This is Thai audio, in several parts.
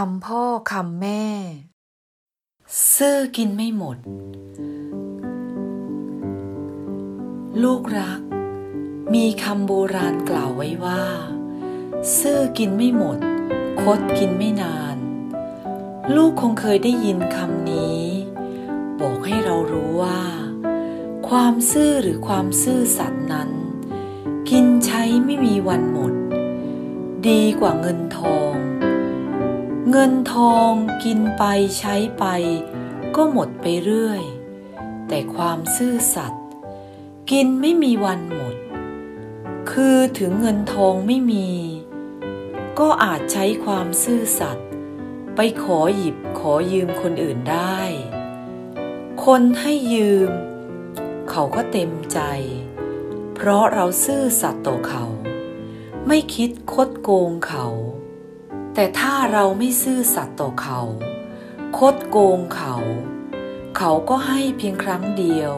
คำพ่อคำแม่ ซื่อกินไม่หมด ลูกรัก มีคำโบราณกล่าวไว้ว่า ซื่อกินไม่หมด คดกินไม่นาน ลูกคงเคยได้ยินคำนี้ บอกให้เรารู้ว่า ความซื่อหรือความซื่อสัตย์นั้น กินใช้ไม่มีวันหมด ดีกว่าเงินทอง เงินทองกินไปใช้ไป ก็หมดไปเรื่อย แต่ความซื่อสัตย์กินไม่มีวันหมด คือถึงเงินทองไม่มี ก็อาจใช้ความซื่อสัตย์ไปขอหยิบขอยืมคนอื่นได้ คนให้ยืม เขาก็เต็มใจ เพราะเราซื่อสัตย์ต่อเขา ไม่คิดคดโกงเขา แต่ถ้าเราไม่ซื่อสัตย์ต่อเขา คดโกงเขา เขาก็ให้เพียงครั้งเดียว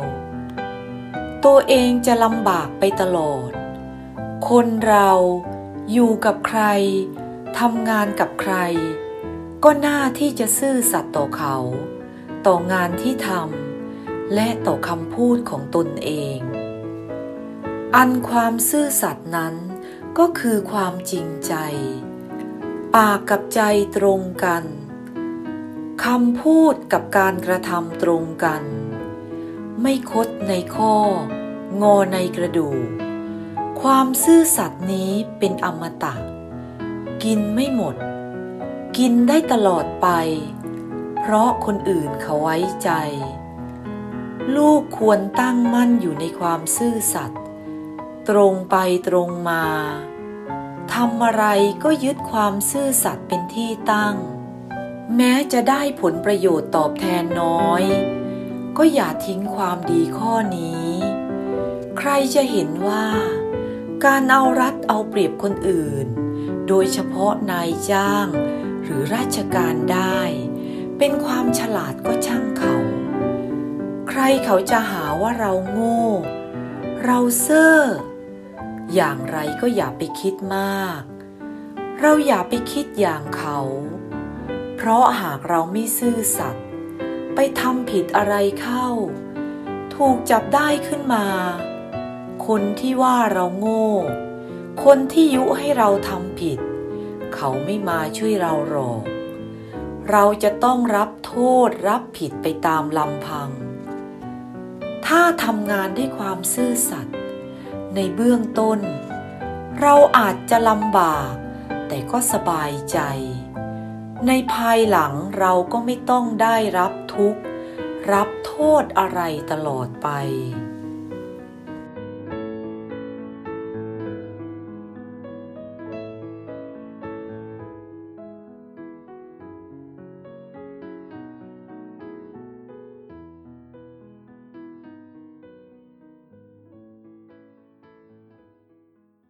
ตัวเองจะลำบากไปตลอด คนเราอยู่กับใครทำงานกับใคร ก็น่าที่จะซื่อสัตย์ต่อเขา ต่องานที่ทำและต่อคำพูดของตนเอง อันความซื่อสัตย์นั้นก็คือความจริงใจ ปากกับใจตรงกันคำพูดกับการกระทำตรงกัน ไม่คดในข้อ งอในกระดูก ความซื่อสัตย์นี้เป็นอมตะ กินไม่หมด กินได้ตลอดไป เพราะคนอื่นเขาไว้ใจ ลูกควรตั้งมั่นอยู่ในความซื่อสัตย์ตรงไปตรงมา ทำอะไรก็ยึดความซื่อสัตย์เป็นที่ตั้ง แม้จะได้ผลประโยชน์ตอบแทนน้อย ก็อย่าทิ้งความดีข้อนี้ ใครจะเห็นว่า การเอารัดเอาเปรียบคนอื่น โดยเฉพาะนายจ้างหรือราชการได้ เป็นความฉลาดก็ช่างเขา ใครเขาจะหาว่าเราโง่ เราเซ่อ อย่างไรก็อย่าไปคิดมาก เราอย่าไปคิดอย่างเขา เพราะหากเราไม่ซื่อสัตย์ไปทำผิดอะไรเข้า ถูกจับได้ขึ้นมา คนที่ว่าเราโง่ คนที่ยุให้เราทำผิด เขาไม่มาช่วยเราหรอกเราจะต้องรับโทษรับผิดไปตามลำพัง ถ้าทำงานด้วยความซื่อสัตย์ ในเบื้องต้น เราอาจจะลำบาก แต่ก็สบายใจ ในภายหลังเราก็ไม่ต้องได้รับทุกข์ รับโทษอะไรตลอดไป